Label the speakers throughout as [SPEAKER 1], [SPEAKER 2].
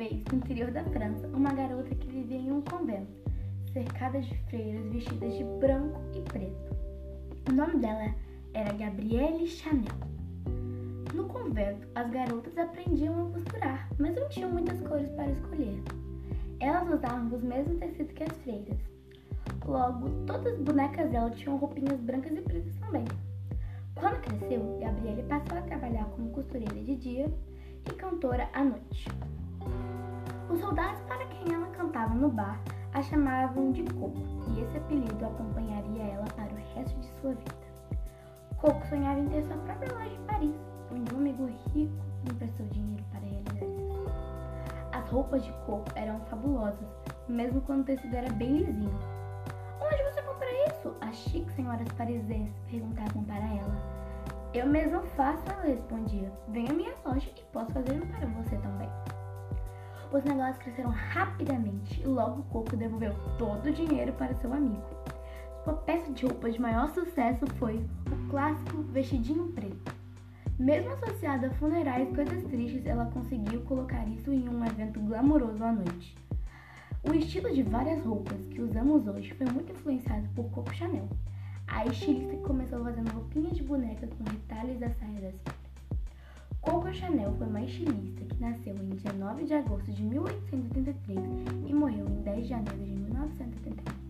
[SPEAKER 1] vez, no interior da França, uma garota que vivia em um convento, cercada de freiras vestidas de branco e preto. O nome dela era Gabrielle Chanel. No convento, as garotas aprendiam a costurar, mas não tinham muitas cores para escolher. Elas usavam os mesmos tecidos que as freiras. Logo, todas as bonecas dela tinham roupinhas brancas e pretas também. Quando cresceu, Gabrielle passou a trabalhar como costureira de dia e cantora à noite. Os soldados para quem ela cantava no bar a chamavam de Coco, e esse apelido acompanharia ela para o resto de sua vida. Coco sonhava em ter sua própria loja em Paris, onde um amigo rico emprestou dinheiro para realizar isso. As roupas de Coco eram fabulosas, mesmo quando o tecido era bem lisinho. Onde você compra isso? As chiques senhoras parisienses perguntavam para ela. Eu mesma faço, ela respondia. Venha à minha loja e posso fazer um para você também. Os negócios cresceram rapidamente e logo Coco devolveu todo o dinheiro para seu amigo. Sua peça de roupa de maior sucesso foi o clássico vestidinho preto. Mesmo associada a funerais e coisas tristes, ela conseguiu colocar isso em um evento glamouroso à noite. O estilo de várias roupas que usamos hoje foi muito influenciado por Coco Chanel, a estilista começou fazendo roupinhas de boneca com retalhos da saia das filhas. Coco Chanel foi uma estilista que nasceu em 19 de agosto de 1883 e morreu em 10 de janeiro de 1981.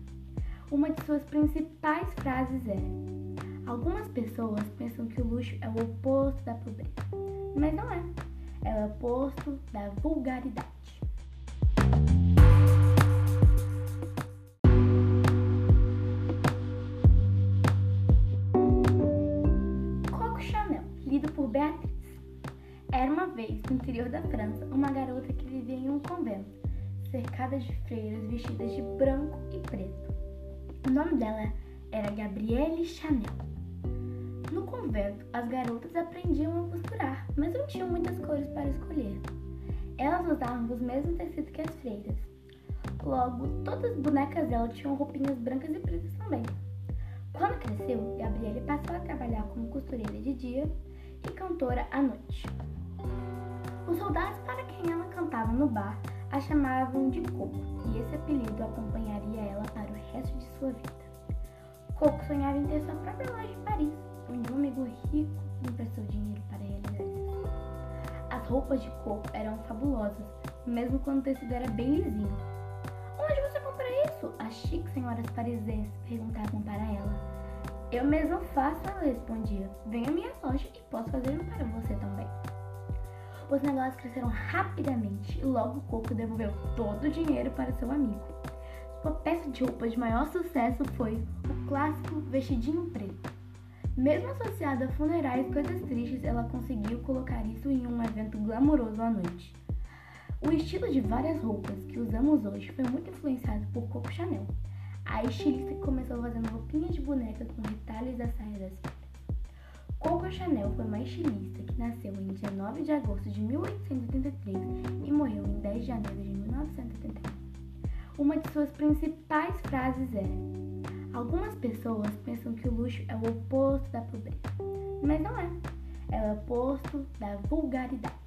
[SPEAKER 1] Uma de suas principais frases é: Algumas pessoas pensam que o luxo é o oposto da pobreza, mas não é. É o oposto da vulgaridade. Lido por Beatriz. Era uma vez, no interior da França, uma garota que vivia em um convento, cercada de freiras vestidas de branco e preto. O nome dela era Gabrielle Chanel. No convento, as garotas aprendiam a costurar, mas não tinham muitas cores para escolher. Elas usavam os mesmos tecidos que as freiras. Logo, todas as bonecas dela tinham roupinhas brancas e pretas também. Quando cresceu, Gabrielle passou a trabalhar como costureira de dia e cantora à noite. Os soldados para quem ela cantava no bar a chamavam de Coco, e esse apelido acompanharia ela para o resto de sua vida. Coco sonhava em ter sua própria loja em Paris, onde um amigo rico emprestou dinheiro para realizar. As roupas de Coco eram fabulosas, mesmo quando o tecido era bem lisinho. Onde você compra isso? As chiques senhoras parisienses perguntavam para ela. Eu mesma faço, ela respondia. Venha à minha loja e posso fazer um para você também. Os negócios cresceram rapidamente e logo Coco devolveu todo o dinheiro para seu amigo. Sua peça de roupa de maior sucesso foi o clássico vestidinho preto. Mesmo associada a funerais e coisas tristes, ela conseguiu colocar isso em um evento glamouroso à noite. O estilo de várias roupas que usamos hoje foi muito influenciado por Coco Chanel, a estilista começou fazendo roupinhas de boneca com retalhos da saia das filhas. Coco Chanel foi uma estilista que nasceu em 19 de agosto de 1883 e morreu em 10 de janeiro de 1981. Uma de suas principais frases é: Algumas pessoas pensam que o luxo é o oposto da pobreza, mas não é. É o oposto da vulgaridade.